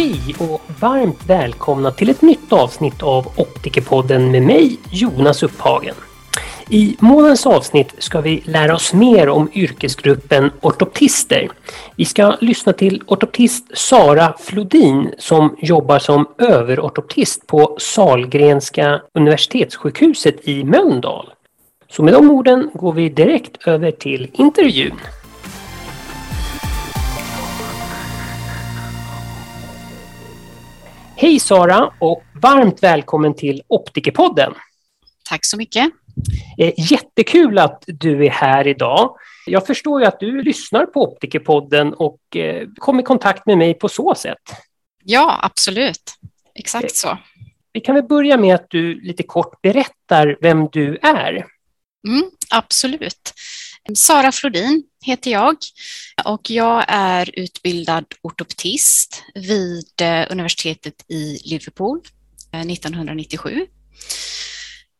Hej och varmt välkomna till ett nytt avsnitt av Optikerpodden med mig, Jonas Upphagen. I månadens avsnitt ska vi lära oss mer om yrkesgruppen ortoptister. Vi ska lyssna till ortoptist Sara Flodin som jobbar som överortoptist på Salgrenska universitetssjukhuset i Mölndal. Så med de orden går vi direkt över till intervjun. Hej Sara och varmt välkommen till Optikerpodden. Tack så mycket. Eh, jättekul att du är här idag. Jag förstår ju att du lyssnar på Optikerpodden och eh, kom i kontakt med mig på så sätt. Ja, absolut. Exakt så. Vi kan väl börja med att du lite kort berättar vem du är. Mm, absolut. Sara Flodin heter jag och jag är utbildad ortoptist vid eh, universitetet i Liverpool eh, 1997.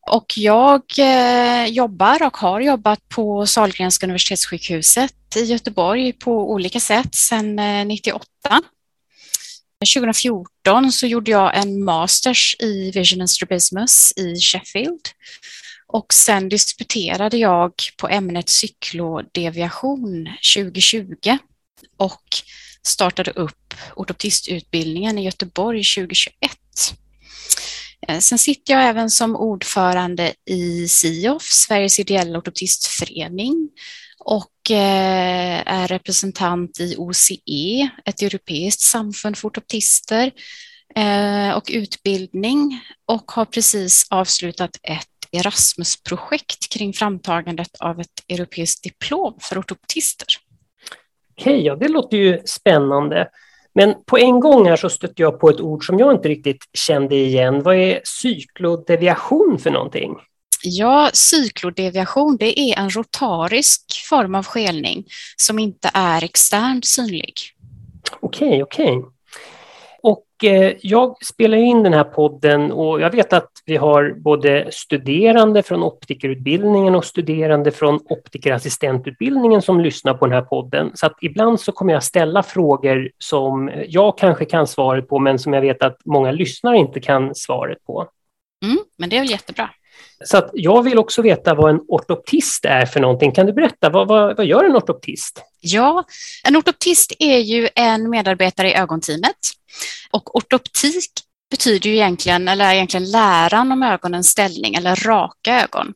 Och jag eh, jobbar och har jobbat på Sahlgrenska universitetssjukhuset i Göteborg på olika sätt sedan 98. 2014 så gjorde jag en masters i Vision and Strabismus i Sheffield och sen disputerade jag på ämnet cyklodeviation 2020 och startade upp ortoptistutbildningen i Göteborg 2021. Sen sitter jag även som ordförande i SIOF, Sveriges ideella ortoptistförening och eh, är representant i OCE, ett europeiskt samfund för ortoptister eh, och utbildning och har precis avslutat ett Erasmus-projekt kring framtagandet av ett europeiskt diplom för ortoptister. Okej, ja, det låter ju spännande. Men på en gång här så stötte jag på ett ord som jag inte riktigt kände igen. Vad är cyklodeviation för någonting? Ja, cyklodeviation det är en rotarisk form av skelning som inte är externt synlig. Okej, okej. Och eh, jag spelar in den här podden och jag vet att vi har både studerande från optikerutbildningen och studerande från optikerassistentutbildningen som lyssnar på den här podden. Så att ibland så kommer jag ställa frågor som jag kanske kan svaret på men som jag vet att många lyssnare inte kan svaret på. Mm, men det är väl jättebra. Så att jag vill också veta vad en ortoptist är för någonting. Kan du berätta, vad, vad, vad gör en ortoptist? Ja, en ortoptist är ju en medarbetare i ögonteamet och ortoptik betyder ju egentligen, eller är egentligen läran om ögonens ställning eller raka ögon.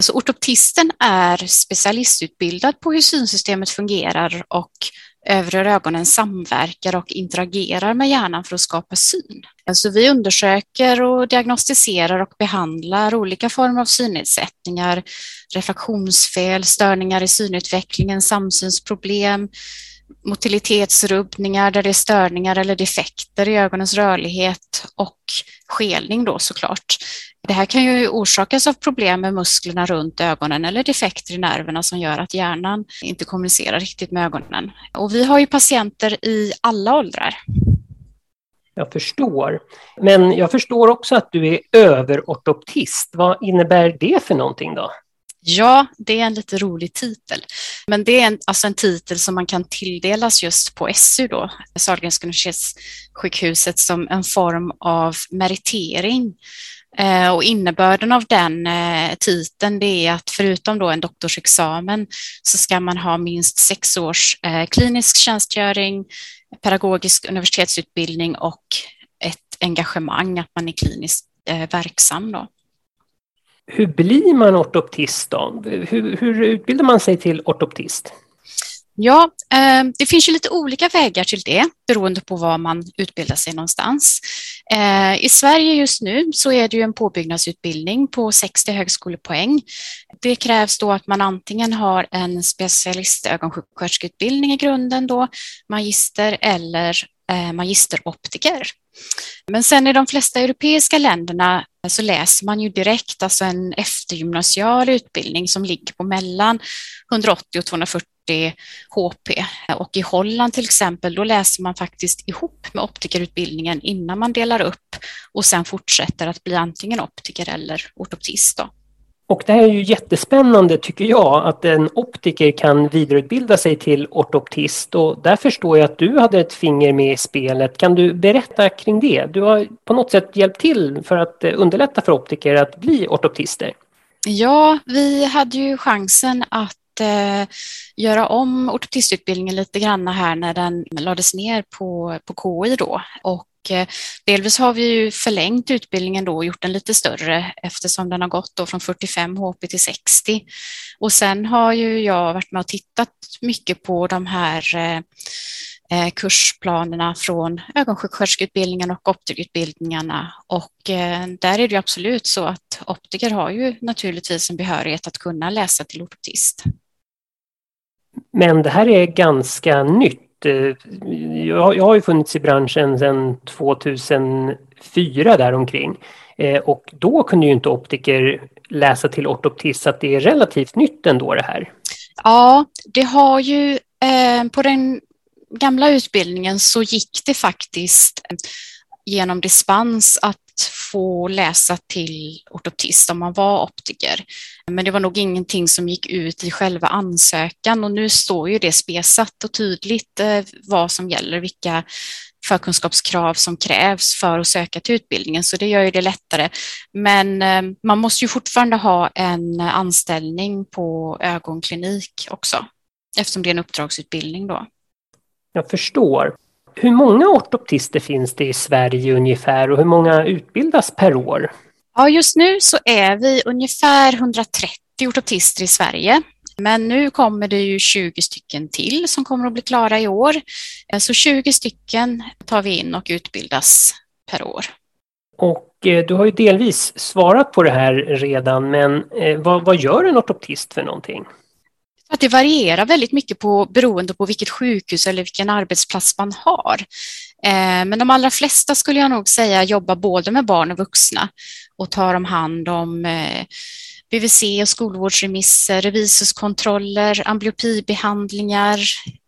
Så ortoptisten är specialistutbildad på hur synsystemet fungerar och övre ögonen samverkar och interagerar med hjärnan för att skapa syn. Alltså vi undersöker och diagnostiserar och behandlar olika former av synnedsättningar, reflektionsfel, störningar i synutvecklingen, samsynsproblem, motilitetsrubbningar där det är störningar eller defekter i ögonens rörlighet och skelning då såklart. Det här kan ju orsakas av problem med musklerna runt ögonen eller defekter i nerverna som gör att hjärnan inte kommunicerar riktigt med ögonen. Och vi har ju patienter i alla åldrar. Jag förstår. Men jag förstår också att du är överortoptist. Vad innebär det för någonting då? Ja, det är en lite rolig titel. Men det är en, alltså en titel som man kan tilldelas just på SU, då, Sahlgrenska universitetssjukhuset, som en form av meritering. Eh, och innebörden av den eh, titeln det är att förutom då en doktorsexamen så ska man ha minst sex års eh, klinisk tjänstgöring, pedagogisk universitetsutbildning och ett engagemang att man är kliniskt verksam. Då hur blir man ortoptist då? Hur, hur utbildar man sig till ortoptist? Ja, eh, det finns ju lite olika vägar till det beroende på var man utbildar sig någonstans. Eh, I Sverige just nu så är det ju en påbyggnadsutbildning på 60 högskolepoäng. Det krävs då att man antingen har en specialistögonsjuksköterskeutbildning i grunden då, magister eller eh, magisteroptiker. Men sen i de flesta europeiska länderna så läser man ju direkt alltså en eftergymnasial utbildning som ligger på mellan 180 och 240 HP. Och i Holland till exempel, då läser man faktiskt ihop med optikerutbildningen innan man delar upp och sen fortsätter att bli antingen optiker eller ortoptist. Då. Och det här är ju jättespännande tycker jag att en optiker kan vidareutbilda sig till ortoptist och där förstår jag att du hade ett finger med i spelet. Kan du berätta kring det? Du har på något sätt hjälpt till för att underlätta för optiker att bli ortoptister. Ja, vi hade ju chansen att Eh, göra om ortoptistutbildningen lite grann här när den lades ner på, på KI då. Och eh, delvis har vi ju förlängt utbildningen då och gjort den lite större eftersom den har gått då från 45 HP till 60. Och sen har ju jag varit med och tittat mycket på de här eh, kursplanerna från ögonsjuksköterskeutbildningen och optikerutbildningarna. Och där är det absolut så att optiker har ju naturligtvis en behörighet att kunna läsa till ortoptist. Men det här är ganska nytt eh, jag, jag har ju funnits i branschen sedan 2004 däromkring. Eh, och då kunde ju inte optiker läsa till ortoptist, så att det är relativt nytt ändå det här. Ja, det har ju eh, på den gamla utbildningen så gick det faktiskt genom dispens att få läsa till ortoptist om man var optiker. Men det var nog ingenting som gick ut i själva ansökan och nu står ju det spesat och tydligt eh, vad som gäller, vilka förkunskapskrav som krävs för att söka till utbildningen, så det gör ju det lättare. Men eh, man måste ju fortfarande ha en anställning på ögonklinik också, eftersom det är en uppdragsutbildning då. Jag förstår. Hur många ortoptister finns det i Sverige ungefär och hur många utbildas per år? Ja, just nu så är vi ungefär 130 ortoptister i Sverige. Men nu kommer det ju 20 stycken till som kommer att bli klara i år. Så 20 stycken tar vi in och utbildas per år. Och eh, du har ju delvis svarat på det här redan, men eh, vad, vad gör en ortoptist för någonting? Att det varierar väldigt mycket på, beroende på vilket sjukhus eller vilken arbetsplats man har. Eh, men de allra flesta skulle jag nog säga jobbar både med barn och vuxna och tar om hand om eh, BVC och skolvårdsremisser, revisorskontroller, ambliopibehandlingar,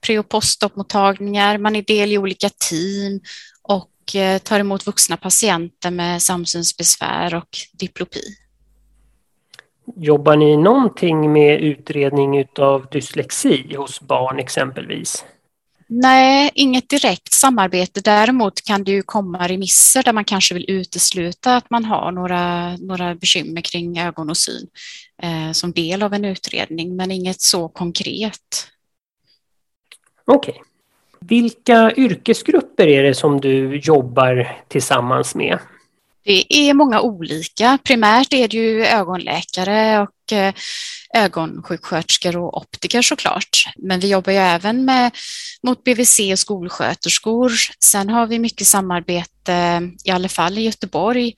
pre och postopmottagningar. Man är del i olika team och eh, tar emot vuxna patienter med samsynsbesvär och diplopi. Jobbar ni någonting med utredning av dyslexi hos barn exempelvis? Nej, inget direkt samarbete. Däremot kan det ju komma remisser där man kanske vill utesluta att man har några, några bekymmer kring ögon och syn eh, som del av en utredning, men inget så konkret. Okej. Okay. Vilka yrkesgrupper är det som du jobbar tillsammans med? Det är många olika. Primärt är det ju ögonläkare och eh, ögonsjuksköterskor och optiker såklart. Men vi jobbar ju även med, mot BVC och skolsköterskor. Sen har vi mycket samarbete, i alla fall i Göteborg,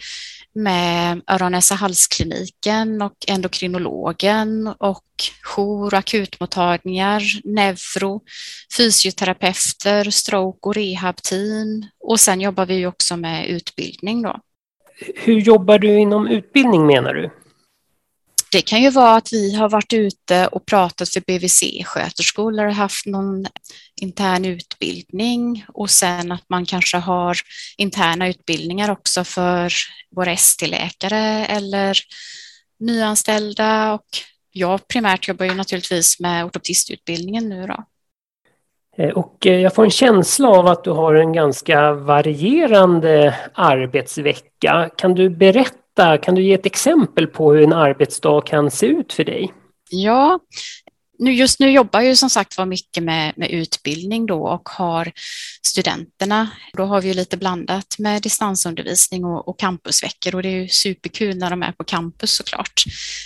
med öron näsa halskliniken och endokrinologen och jour och akutmottagningar, neuro, fysioterapeuter, stroke och rehabteam. Och sen jobbar vi också med utbildning då. Hur jobbar du inom utbildning menar du? Det kan ju vara att vi har varit ute och pratat för BVC-sköterskor eller haft någon intern utbildning och sen att man kanske har interna utbildningar också för våra ST-läkare eller nyanställda och jag primärt jobbar ju naturligtvis med ortoptistutbildningen nu då. Eh, och eh, jag får en känsla av att du har en ganska varierande arbetsvecka. Kan du berätta, kan du ge ett exempel på hur en arbetsdag kan se ut för dig? Ja, nu, just nu jobbar jag ju som sagt var mycket med, med utbildning då och har studenterna. Då har vi ju lite blandat med distansundervisning och, och campusveckor och det är ju superkul när de är på campus såklart.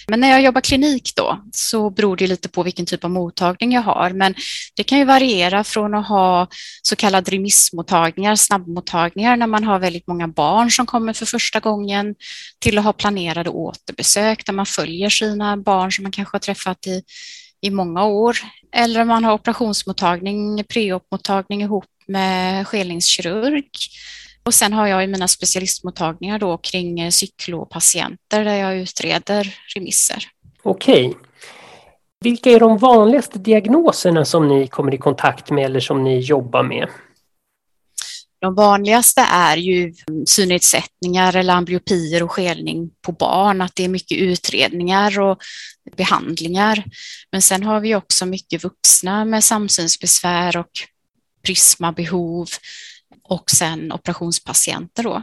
Men när jag jobbar klinik då så beror det lite på vilken typ av mottagning jag har. Men det kan ju variera från att ha så kallade remissmottagningar, snabbmottagningar när man har väldigt många barn som kommer för första gången till att ha planerade återbesök där man följer sina barn som man kanske har träffat i i många år. Eller om man har operationsmottagning, preopmottagning ihop med skelningskirurg. Och sen har jag i mina specialistmottagningar då kring eh, cyklopatienter där jag utreder remisser. Okej. Vilka är de vanligaste diagnoserna som ni kommer i kontakt med eller som ni jobbar med? De vanligaste är ju synnedsättningar eller amblyopier och skelning på barn, att det är mycket utredningar och behandlingar. Men sen har vi också mycket vuxna med samsynsbesvär och prismabehov och sen operationspatienter då.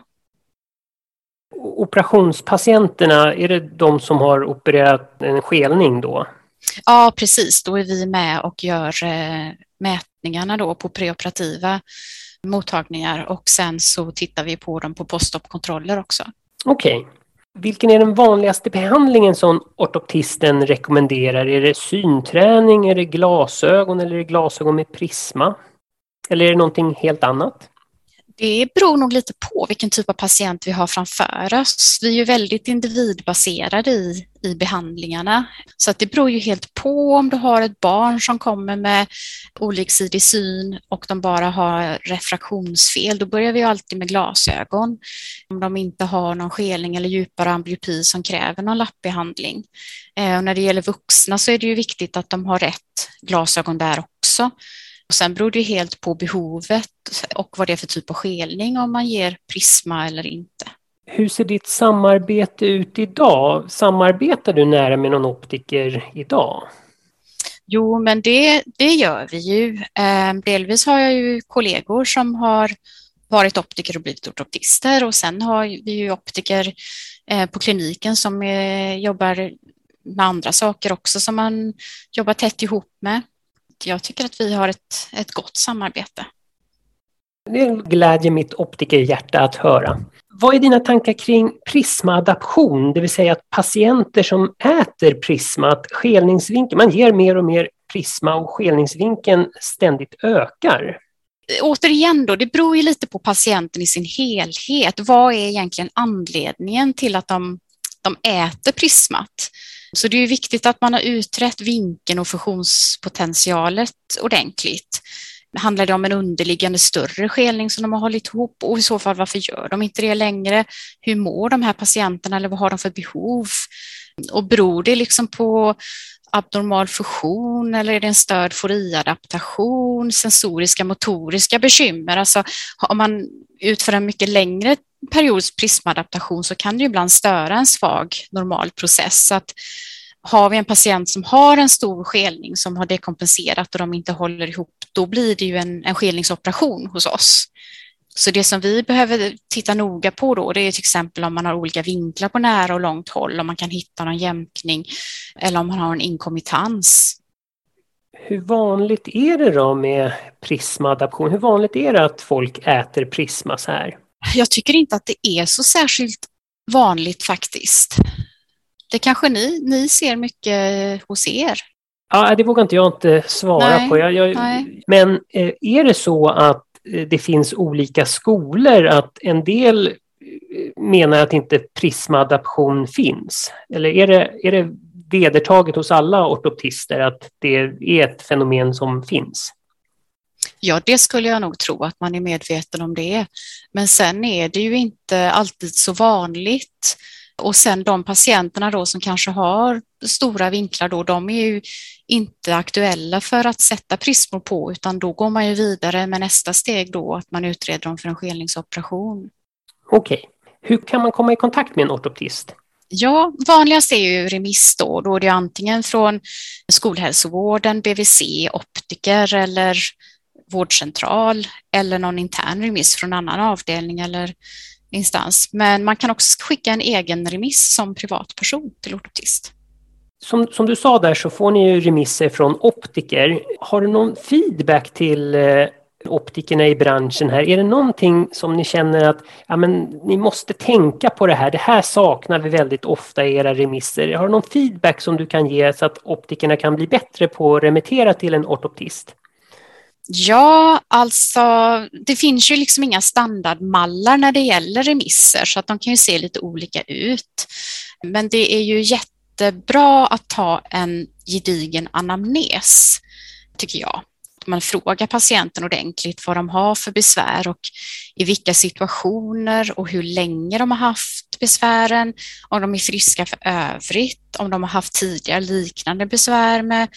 Operationspatienterna, är det de som har opererat en skelning då? Ja, precis. Då är vi med och gör eh, mätningarna då på preoperativa mottagningar och sen så tittar vi på dem på postopkontroller också. Okej. Okay. Vilken är den vanligaste behandlingen som ortoptisten rekommenderar? Är det synträning, är det glasögon eller är det glasögon med prisma? Eller är det någonting helt annat? Det beror nog lite på vilken typ av patient vi har framför oss. Vi är ju väldigt individbaserade i, i behandlingarna. Så att det beror ju helt på om du har ett barn som kommer med oliksidig syn och de bara har refraktionsfel. Då börjar vi alltid med glasögon. Om de inte har någon skelning eller djupare amblyopi som kräver någon lappbehandling. Eh, och när det gäller vuxna så är det ju viktigt att de har rätt glasögon där också. Och sen beror det helt på behovet och vad det är för typ av skelning om man ger prisma eller inte. Hur ser ditt samarbete ut idag? Samarbetar du nära med någon optiker idag? Jo, men det, det gör vi ju. Eh, delvis har jag ju kollegor som har varit optiker och blivit ortoptister och sen har vi ju optiker eh, på kliniken som eh, jobbar med andra saker också som man jobbar tätt ihop med jag tycker att vi har ett, ett gott samarbete. Det glädjer mitt optikerhjärta att höra. Vad är dina tankar kring prismaadaption, det vill säga att patienter som äter prisma, att skelningsvinkeln, man ger mer och mer prisma och skelningsvinkeln ständigt ökar? Återigen då, det beror ju lite på patienten i sin helhet. Vad är egentligen anledningen till att de, de äter prismat? Så det är viktigt att man har utrett vinkeln och fusionspotentialet ordentligt. Handlar det om en underliggande större skelning som de har hållit ihop och i så fall varför gör de inte det längre? Hur mår de här patienterna eller vad har de för behov? Och beror det liksom på abnormal fusion eller är det en störd foriadaptation, sensoriska motoriska bekymmer? Alltså om man utför en mycket längre periods prismadaptation så kan det ibland störa en svag normal process. Så att har vi en patient som har en stor skelning som har dekompenserat och de inte håller ihop, då blir det ju en, en skelningsoperation hos oss. Så det som vi behöver titta noga på då, det är till exempel om man har olika vinklar på nära och långt håll, om man kan hitta någon jämkning eller om man har en inkomitans. Hur vanligt är det då med prismaadaption? Hur vanligt är det att folk äter prisma så här? Jag tycker inte att det är så särskilt vanligt faktiskt. Det kanske ni, ni ser mycket hos er? Ja, det vågar inte jag inte svara Nej. på. Jag, jag, men eh, är det så att eh, det finns olika skolor, att en del eh, menar att inte prismaadaption finns? Eller är det, är det vedertaget hos alla ortoptister att det är ett fenomen som finns? Ja, det skulle jag nog tro att man är medveten om det. Men sen är det ju inte alltid så vanligt. Och sen de patienterna då som kanske har stora vinklar då, de är ju inte aktuella för att sätta prismor på, utan då går man ju vidare med nästa steg då, att man utreder dem för en skelningsoperation. Okej. Okay. Hur kan man komma i kontakt med en ortoptist? Ja, vanligast är ju remiss då. Då är det antingen från skolhälsovården, BVC, optiker eller vårdcentral eller någon intern remiss från annan avdelning eller instans. Men man kan också skicka en egen remiss som privatperson till ortoptist. Som, som du sa där så får ni ju remisser från optiker. Har du någon feedback till eh, optikerna i branschen här? Är det någonting som ni känner att ja, men, ni måste tänka på det här? Det här saknar vi väldigt ofta i era remisser. Har du någon feedback som du kan ge så att optikerna kan bli bättre på att remittera till en ortoptist? Ja, alltså det finns ju liksom inga standardmallar när det gäller remisser så att de kan ju se lite olika ut. Men det är ju jättebra att ta en gedigen anamnes, tycker jag. Man frågar patienten ordentligt vad de har för besvär och i vilka situationer och hur länge de har haft besvären, om de är friska för övrigt, om de har haft tidigare liknande besvär med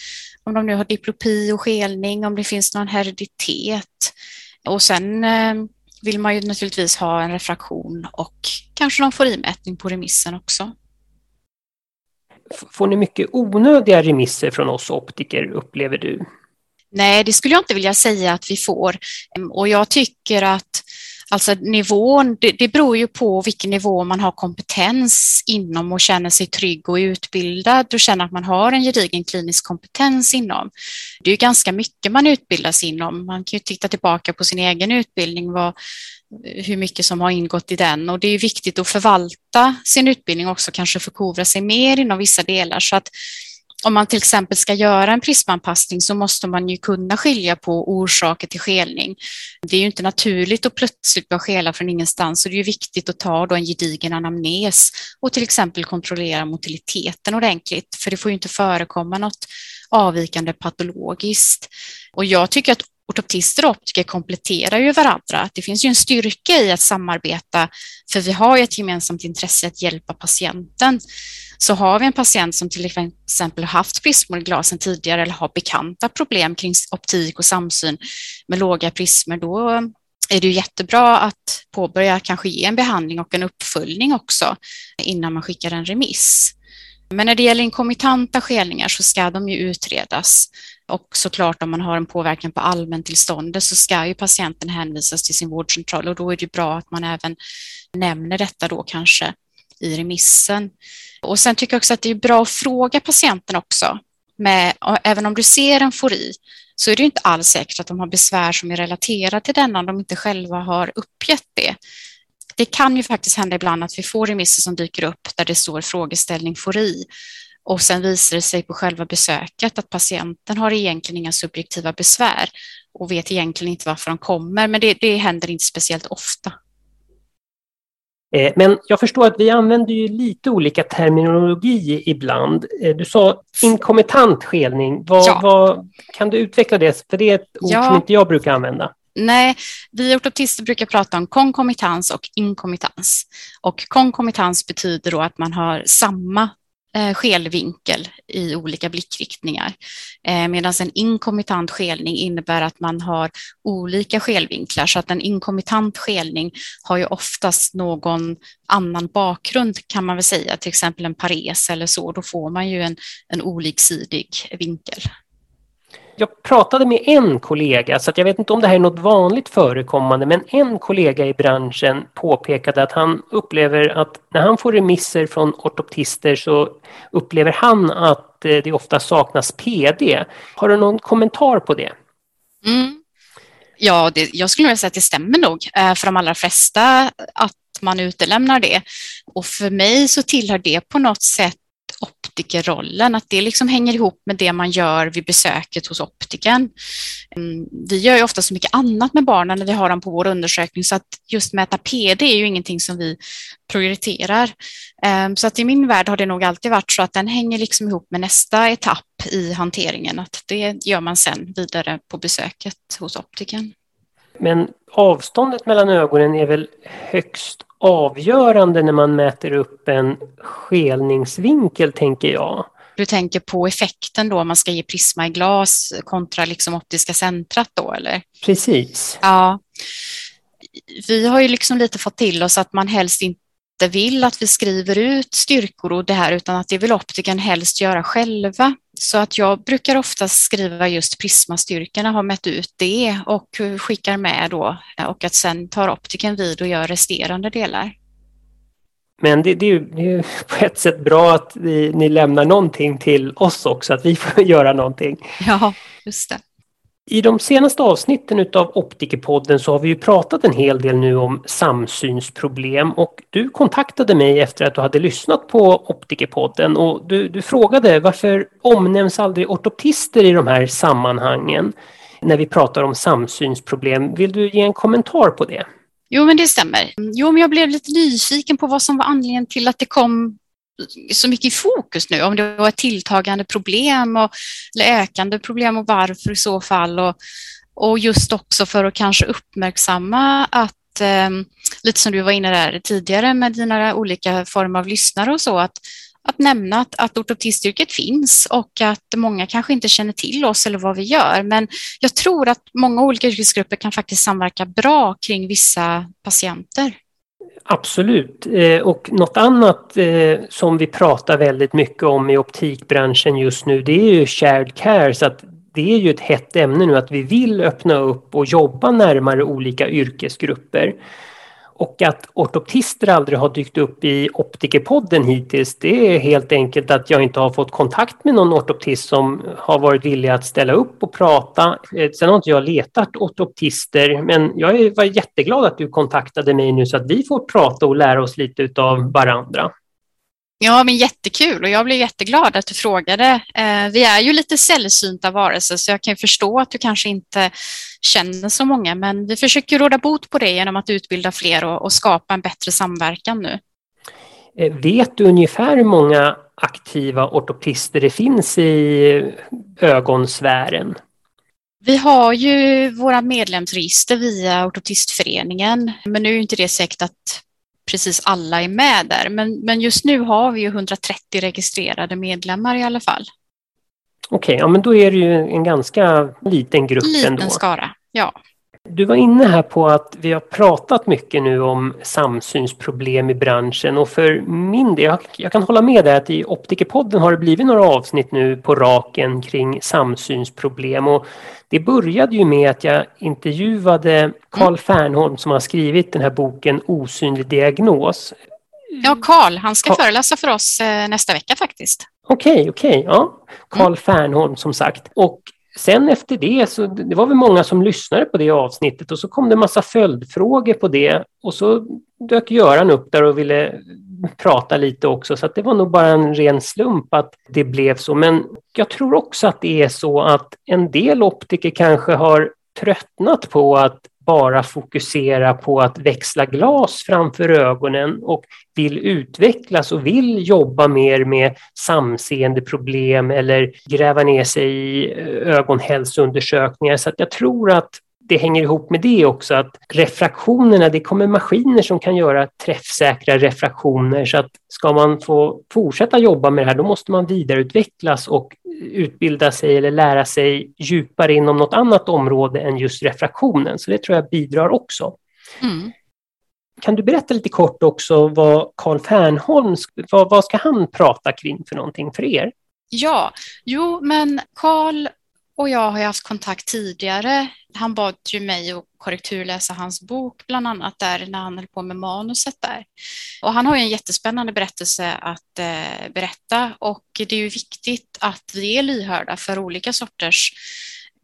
om de nu har diplopi och skelning, om det finns någon hereditet. Och sen eh, vill man ju naturligtvis ha en refraktion och kanske någon forimätning på remissen också. Får ni mycket onödiga remisser från oss optiker, upplever du? Nej, det skulle jag inte vilja säga att vi får. Och jag tycker att Alltså nivån, det, det beror ju på vilken nivå man har kompetens inom och känner sig trygg och utbildad och känner att man har en gedigen klinisk kompetens inom. Det är ju ganska mycket man utbildas inom. Man kan ju titta tillbaka på sin egen utbildning, vad, hur mycket som har ingått i den och det är viktigt att förvalta sin utbildning också, kanske förkovra sig mer inom vissa delar så att om man till exempel ska göra en prismanpassning så måste man ju kunna skilja på orsaker till skelning. Det är ju inte naturligt att plötsligt börja skela från ingenstans så det är ju viktigt att ta då en gedigen anamnes och till exempel kontrollera motiliteten ordentligt för det får ju inte förekomma något avvikande patologiskt. Och jag tycker att ortoptister och optiker kompletterar ju varandra. Det finns ju en styrka i att samarbeta för vi har ju ett gemensamt intresse att hjälpa patienten. Så har vi en patient som till exempel har haft prismor i glasen tidigare eller har bekanta problem kring optik och samsyn med låga prismer, då är det ju jättebra att påbörja kanske ge en behandling och en uppföljning också innan man skickar en remiss. Men när det gäller inkomitanta skelningar så ska de ju utredas och såklart om man har en påverkan på allmäntillståndet så ska ju patienten hänvisas till sin vårdcentral och då är det bra att man även nämner detta då kanske i remissen. Och sen tycker jag också att det är bra att fråga patienten också. Med, även om du ser en fori så är det inte alls säkert att de har besvär som är relaterade till denna om de inte själva har uppgett det. Det kan ju faktiskt hända ibland att vi får remisser som dyker upp där det står frågeställning fori och sen visar det sig på själva besöket att patienten har egentligen inga subjektiva besvär och vet egentligen inte varför de kommer, men det, det händer inte speciellt ofta. Eh, men jag förstår att vi använder ju lite olika terminologi ibland. Eh, du sa inkompetent skelning. Vad, ja. vad, kan du utveckla det? För det är ett ord ja. som inte jag brukar använda. Nej, vi ortoptister brukar prata om konkomitans och inkomitans. Och konkomitans betyder då att man har samma Eh, skelvinkel i olika blickriktningar. Eh, Medan en inkommitant skelning innebär att man har olika skelvinklar så att en inkommitant skelning har ju oftast någon annan bakgrund kan man väl säga, till exempel en pares eller så. Då får man ju en, en oliksidig vinkel jag pratade med en kollega, så jag vet inte om det här är något vanligt förekommande, men en kollega i branschen påpekade att han upplever att när han får remisser från ortoptister så upplever han att eh, det ofta saknas PD. Har du någon kommentar på det? Mm. Ja, det, jag skulle vilja säga att det stämmer nog eh, för de allra flesta att man utelämnar det. Och för mig så tillhör det på något sätt optikerrollen, att det liksom hänger ihop med det man gör vid besöket hos optiken. Mm, vi gör ju ofta så mycket annat med barnen när vi har dem på vår undersökning så att just mäta PD är ju ingenting som vi prioriterar. Ehm, så att i min värld har det nog alltid varit så att den hänger liksom ihop med nästa etapp i hanteringen, att det gör man sen vidare på besöket hos optiken. Men avståndet mellan ögonen är väl högst avgörande när man mäter upp en skelningsvinkel, tänker jag. Du tänker på effekten då, om man ska ge prisma i glas kontra liksom optiska centrat då, eller? Precis. Ja. Vi har ju liksom lite fått till oss att man helst inte vill att vi skriver ut styrkor och det här utan att det vill optiken helst göra själva. Så att jag brukar ofta skriva just prismastyrkorna, har mätt ut det och skickar med då och att sen tar optiken vid och gör resterande delar. Men det, det, är ju, det, är ju, på ett sätt bra att ni, ni lämnar någonting till oss också, att vi får göra någonting. Ja, just det. I de senaste avsnitten av Optikerpodden så har vi ju pratat en hel del nu om samsynsproblem och du kontaktade mig efter att du hade lyssnat på Optikerpodden och du, du frågade varför omnämns aldrig ortoptister i de här sammanhangen när vi pratar om samsynsproblem. Vill du ge en kommentar på det? Jo, men det stämmer. Jo, men jag blev lite nyfiken på vad som var anledningen till att det kom så mycket i fokus nu, om det var ett tilltagande problem och, eller ökande problem och varför i så fall. Och, och just också för att kanske uppmärksamma att, eh, lite som du var inne där tidigare med dina olika former av lyssnare och så, att, att nämna att, att ortoptistyrket finns och att många kanske inte känner till oss eller vad vi gör. Men jag tror att många olika yrkesgrupper kan faktiskt samverka bra kring vissa patienter. Absolut. Eh, och något annat eh, som vi pratar väldigt mycket om i optikbranschen just nu det är ju shared care. Så att det är ju ett hett ämne nu att vi vill öppna upp och jobba närmare olika yrkesgrupper. Och att ortoptister aldrig har dykt upp i Optikerpodden hittills, det är helt enkelt att jag inte har fått kontakt med någon ortoptist som har varit villig att ställa upp och prata. Eh, sen har inte jag letat ortoptister, men jag var jätteglad att du kontaktade mig nu så att vi får prata och lära oss lite av varandra. Ja, men jättekul och jag blev jätteglad att du frågade. Eh, vi är ju lite sällsynta varelser så jag kan förstå att du kanske inte känner så många, men vi försöker råda bot på det genom att utbilda fler och, skapa en bättre samverkan nu. Eh, vet du ungefär hur många aktiva ortoptister det finns i ögonsfären? Vi har ju våra medlemsregister via Ortoptistföreningen, men nu är inte det säkert att precis alla är med där. Men, men just nu har vi ju 130 registrerade medlemmar i alla fall. Okej, okay, ja men då är det ju en ganska liten grupp liten ändå. Liten skara, ja. Du var inne här på att vi har pratat mycket nu om samsynsproblem i branschen och för min del, jag, jag kan hålla med dig att i Optikerpodden har det blivit några avsnitt nu på raken kring samsynsproblem och det började ju med att jag intervjuade Karl mm. Fernholm som har skrivit den här boken Osynlig diagnos. Ja, Karl, han ska Carl... föreläsa för oss eh, nästa vecka faktiskt. Okej, okay, okej, okay, ja. Karl mm. Fernholm som sagt. Och sen efter det så det var väl många som lyssnade på det avsnittet och så kom det massa följdfrågor på det och så dök Göran upp där och ville prata lite också så det var nog bara en ren slump att det blev så. Men jag tror också att det är så att en del optiker kanske har tröttnat på att bara fokusera på att växla glas framför ögonen och vill utvecklas och vill jobba mer med samseendeproblem eller gräva ner sig i eh, ögonhälsoundersökningar. Så att jag tror att det hänger ihop med det också att refraktionerna, det kommer maskiner som kan göra träffsäkra refraktioner så att ska man få fortsätta jobba med det här då måste man vidareutvecklas och utbilda sig eller lära sig djupare inom något annat område än just refraktionen. Så det tror jag bidrar också. Mm. Kan du berätta lite kort också vad Karl Fernholm, vad, vad ska han prata kring för någonting för er? Ja, jo men Karl och jag har haft kontakt tidigare. Han bad ju mig att korrekturläsa hans bok, bland annat där när han höll på med manuset där. Och han har ju en jättespännande berättelse att eh, berätta och det är ju viktigt att vi är lyhörda för olika sorters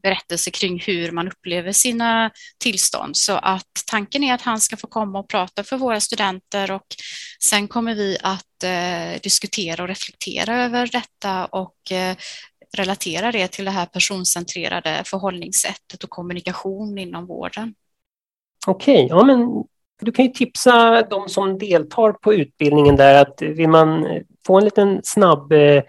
berättelser kring hur man upplever sina tillstånd. Så att tanken är att han ska få komma och prata för våra studenter och sen kommer vi att eh, diskutera och reflektera över detta och eh, relatera det till det här personcentrerade förhållningssättet och kommunikation inom vården. Okej, ja men du kan ju tipsa de som deltar på utbildningen där att vill man få en liten snabb eh,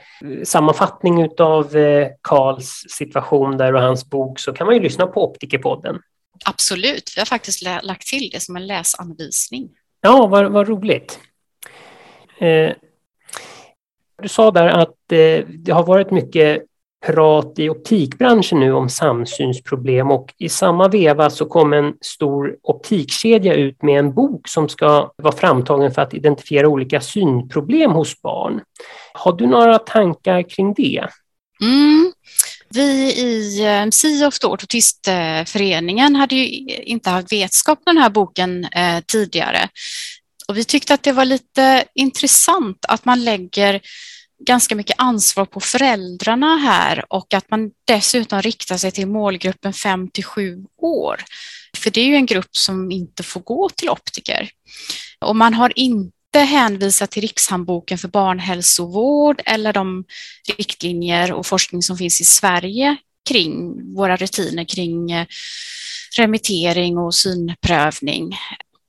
sammanfattning av eh, Karls situation där och hans bok så kan man ju lyssna på Optikerpodden. Absolut, vi har faktiskt lagt till det som en läsanvisning. Ja, vad, vad roligt. Eh, du sa där att det har varit mycket prat i optikbranschen nu om samsynsproblem och i samma veva så kom en stor optikkedja ut med en bok som ska vara framtagen för att identifiera olika synproblem hos barn. Har du några tankar kring det? Mm. Vi i eh, SIOF, då, Ortoptistföreningen, hade ju inte haft vetskap om den här boken eh, tidigare. Och vi tyckte att det var lite intressant att man lägger ganska mycket ansvar på föräldrarna här och att man dessutom riktar sig till målgruppen 5 till 7 år. För det är ju en grupp som inte får gå till optiker. Och man har inte hänvisat till Rikshandboken för barnhälsovård eller de riktlinjer och forskning som finns i Sverige kring våra rutiner kring eh, remittering och synprövning.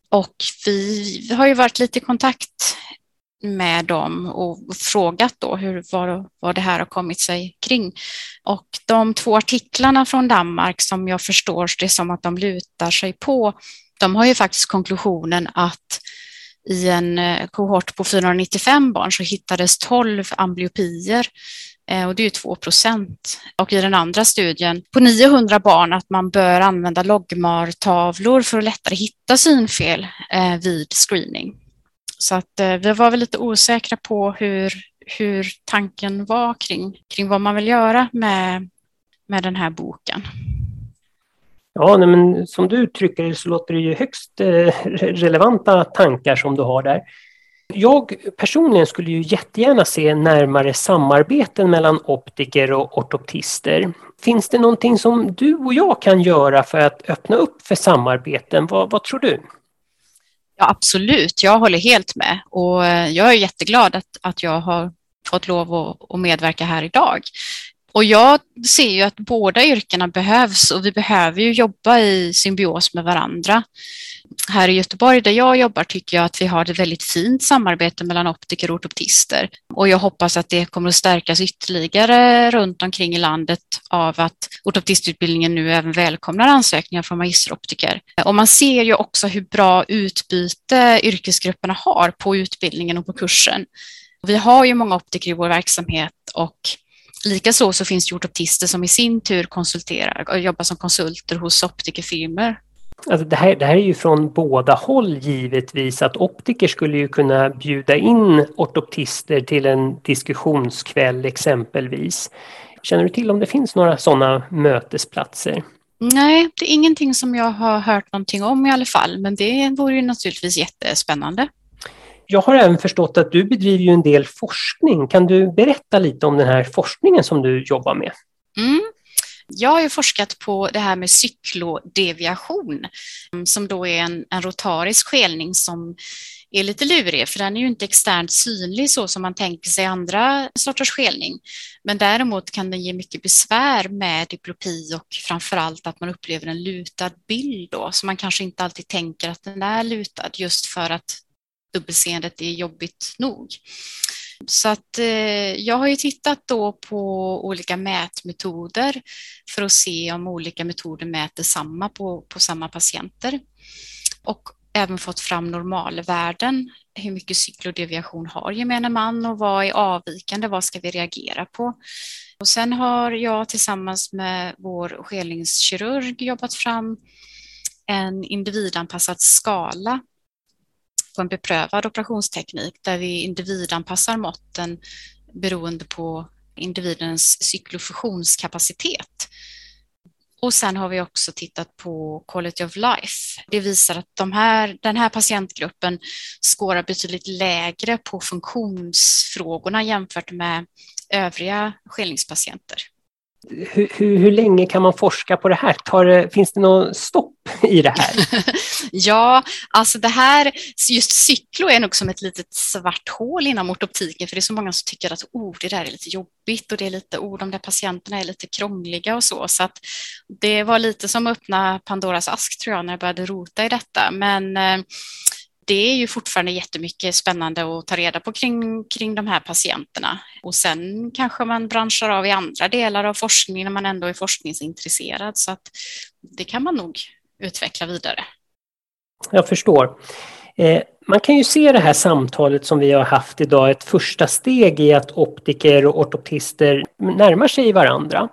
Och vi har ju varit lite i kontakt med dem och frågat då hur, vad, vad det här har kommit sig kring. Och de två artiklarna från Danmark som jag förstår det som att de lutar sig på, de har ju faktiskt konklusionen att i en eh, kohort på 495 barn så hittades 12 amblyopier eh, och det är ju 2 procent. Och i den andra studien på 900 barn att man bör använda logmartavlor för att lättare hitta synfel eh, vid screening. Så att eh, vi var väl lite osäkra på hur, hur tanken var kring, kring vad man vill göra med, med den här boken. Ja, nej, men som du uttrycker det så låter det ju högst eh, relevanta tankar som du har där. Jag personligen skulle ju jättegärna se närmare samarbeten mellan optiker och ortoptister. Finns det någonting som du och jag kan göra för att öppna upp för samarbeten? Vad, vad tror du? Ja, absolut, jag håller helt med och eh, jag är jätteglad att, att jag har fått lov att, att medverka här idag. Och jag ser ju att båda yrkena behövs och vi behöver ju jobba i symbios med varandra. Här i Göteborg där jag jobbar tycker jag att vi har ett väldigt fint samarbete mellan optiker och ortoptister och jag hoppas att det kommer att stärkas ytterligare runt omkring i landet av att ortoptistutbildningen nu även välkomnar ansökningar från magisteroptiker. Och man ser ju också hur bra utbyte yrkesgrupperna har på utbildningen och på kursen. Vi har ju många optiker i vår verksamhet och Likaså så finns det ortoptister som i sin tur konsulterar och jobbar som konsulter hos optikerfirmor. Alltså det, här, det här är ju från båda håll givetvis att optiker skulle ju kunna bjuda in ortoptister till en diskussionskväll exempelvis. Känner du till om det finns några sådana mötesplatser? Nej, det är ingenting som jag har hört någonting om i alla fall, men det vore ju naturligtvis jättespännande. Jag har även förstått att du bedriver ju en del forskning. Kan du berätta lite om den här forskningen som du jobbar med? Mm. Jag har ju forskat på det här med cyklodeviation mm, som då är en, en rotarisk skelning som är lite lurig, för den är ju inte externt synlig så som man tänker sig andra sorters skelning. Men däremot kan den ge mycket besvär med diplopi och framför allt att man upplever en lutad bild då, så man kanske inte alltid tänker att den är lutad just för att dubbelseendet är jobbigt nog. Så att eh, jag har ju tittat då på olika mätmetoder för att se om olika metoder mäter samma på, på samma patienter. Och även fått fram normalvärden. Hur mycket cyklodeviation har gemene man och vad är avvikande? Vad ska vi reagera på? Och sen har jag tillsammans med vår skelningskirurg jobbat fram en individanpassad skala på en beprövad operationsteknik där vi individanpassar måtten beroende på individens cyklofusionskapacitet. Och sen har vi också tittat på quality of life. Det visar att de här, den här patientgruppen skårar betydligt lägre på funktionsfrågorna jämfört med övriga skelningspatienter hur, hur, hur, länge kan man forska på det här? Tar, finns det något stopp i det här? ja, alltså det här, just cyklo är nog som ett litet svart hål inom ortoptiken, för det är så många som tycker att oh, det där är lite jobbigt och det är lite, oh, de där patienterna är lite krångliga och så. Så att det var lite som att öppna Pandoras ask tror jag när jag började rota i detta. Men eh, det är ju fortfarande jättemycket spännande att ta reda på kring, kring de här patienterna. Och sen kanske man branschar av i andra delar av forskningen när man ändå är forskningsintresserad. Så att det kan man nog utveckla vidare. Jag förstår. Eh, man kan ju se det här samtalet som vi har haft idag, ett första steg i att optiker och ortoptister närmar sig varandra.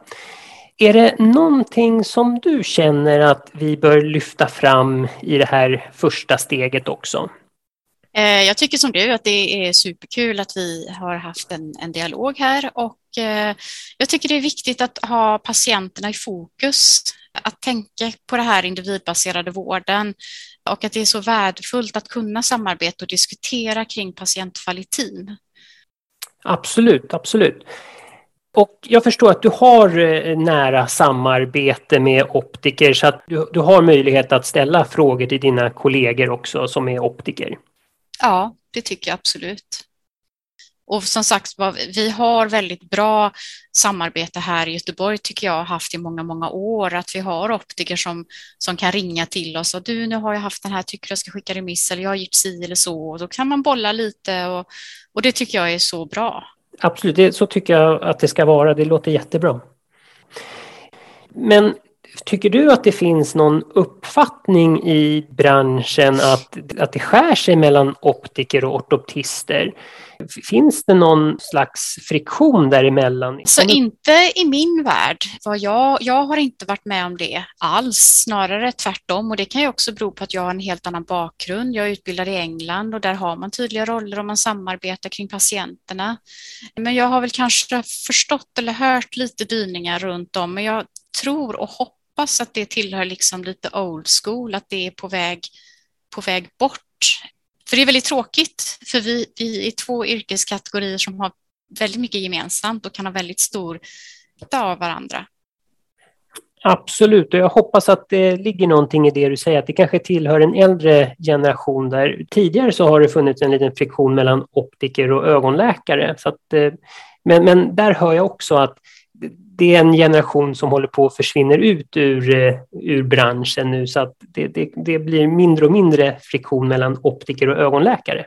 Är det någonting som du känner att vi bör lyfta fram i det här första steget också? Eh, jag tycker som du att det är superkul att vi har haft en, en dialog här och eh, jag tycker det är viktigt att ha patienterna i fokus, att tänka på det här individbaserade vården och att det är så värdefullt att kunna samarbeta och diskutera kring patientkvaliteten. Absolut, absolut. Och jag förstår att du har eh, nära samarbete med optiker så att du, du har möjlighet att ställa frågor till dina kollegor också som är optiker. Ja, det tycker jag absolut. Och som sagt vi har väldigt bra samarbete här i Göteborg tycker jag haft i många, många år. Att vi har optiker som, som kan ringa till oss och du, nu har jag haft den här, tycker jag ska skicka remiss eller jag har gjort si eller så. Och då kan man bolla lite och, och det tycker jag är så bra. Absolut, det, så tycker jag att det ska vara. Det låter jättebra. Men Tycker du att det finns någon uppfattning i branschen att, att det skär sig mellan optiker och ortoptister? Finns det någon slags friktion däremellan? Så inte i min värld. Jag, jag har inte varit med om det alls, snarare tvärtom. Och det kan ju också bero på att jag har en helt annan bakgrund. Jag är utbildad i England och där har man tydliga roller och man samarbetar kring patienterna. Men jag har väl kanske förstått eller hört lite dyningar runt om, men jag tror och hoppas att det tillhör liksom lite old school, att det är på väg, på väg bort. För det är väldigt tråkigt, för vi, vi är två yrkeskategorier som har väldigt mycket gemensamt och kan ha väldigt stor nytta av varandra. Absolut, och jag hoppas att det ligger någonting i det du säger, att det kanske tillhör en äldre generation där tidigare så har det funnits en liten friktion mellan optiker och ögonläkare. Så att, eh, men, men där hör jag också att det är en generation som håller på att försvinna ut ur, eh, ur branschen nu så att det, det, det blir mindre och mindre friktion mellan optiker och ögonläkare.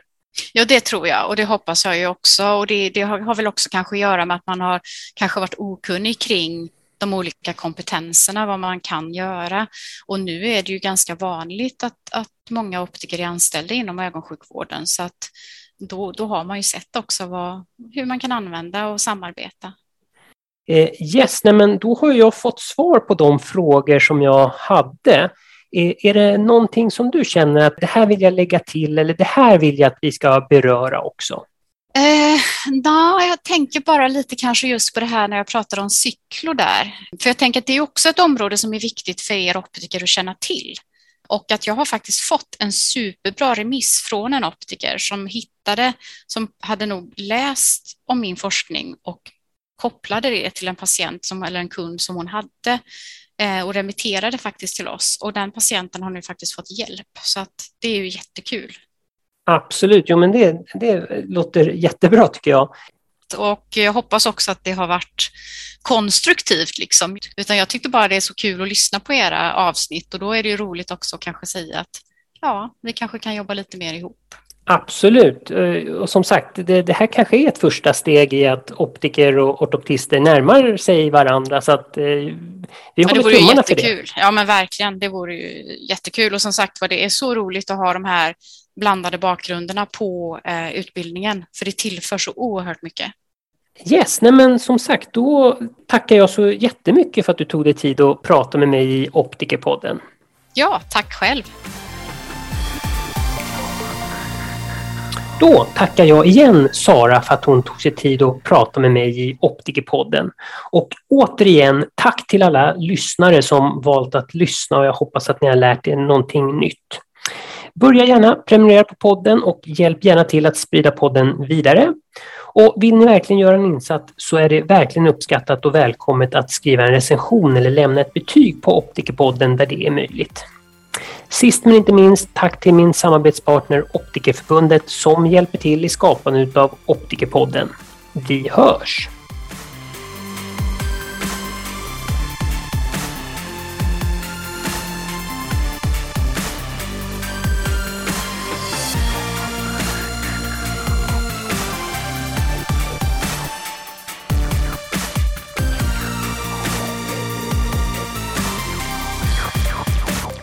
Ja, det tror jag och det hoppas jag ju också. Och det, det har, har, väl också kanske att göra med att man har kanske varit okunnig kring de olika kompetenserna, vad man kan göra. Och nu är det ju ganska vanligt att, att många optiker är anställda inom ögonsjukvården så att då, då har man ju sett också vad, hur man kan använda och samarbeta. Eh, yes, nej men då har jag fått svar på de frågor som jag hade. Är, är det någonting som du känner att det här vill jag lägga till eller det här vill jag att vi ska beröra också? Eh, na, jag tänker bara lite kanske just på det här när jag pratar om cyklor där. För jag tänker att det är också ett område som är viktigt för er optiker att känna till. Och att jag har faktiskt fått en superbra remiss från en optiker som hittade, som hade nog läst om min forskning och kopplade det till en patient som, eller en kund som hon hade eh, och remitterade faktiskt till oss. Och den patienten har nu faktiskt fått hjälp, så att det är ju jättekul. Absolut, jo men det, det låter jättebra tycker jag. Och jag hoppas också att det har varit konstruktivt liksom. Utan jag tyckte bara det är så kul att lyssna på era avsnitt och då är det ju roligt också att kanske säga att ja, vi kanske kan jobba lite mer ihop. Absolut. Eh, och som sagt, det, det, här kanske är ett första steg i att optiker och ortoptister närmar sig varandra. Så att, eh, vi ja, det tummarna för det. Ja, men verkligen. Det vore ju jättekul. Och som sagt var, det är så roligt att ha de här blandade bakgrunderna på eh, utbildningen. För det tillför så oerhört mycket. Yes, nej men som sagt, då tackar jag så jättemycket för att du tog dig tid att prata med mig i Optikerpodden. Ja, tack själv. Då tackar jag igen Sara för att hon tog sig tid att prata med mig i Optikerpodden. Och återigen, tack till alla lyssnare som valt att lyssna och jag hoppas att ni har lärt er någonting nytt. Börja gärna prenumerera på podden och hjälp gärna till att sprida podden vidare. Och vill ni verkligen göra en insats så är det verkligen uppskattat och välkommet att skriva en recension eller lämna ett betyg på Optikerpodden där det är möjligt. Sist men inte minst, tack till min samarbetspartner Optikerförbundet som hjälper till i skapandet av Optikerpodden. Vi hörs!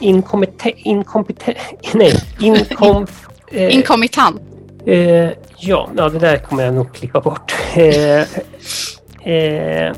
Inkompeten... Inkompeten... Nej, inkom... Eh, Inkomitant. Eh, ja, ja, det där kommer jag nog klippa bort. Eh, eh,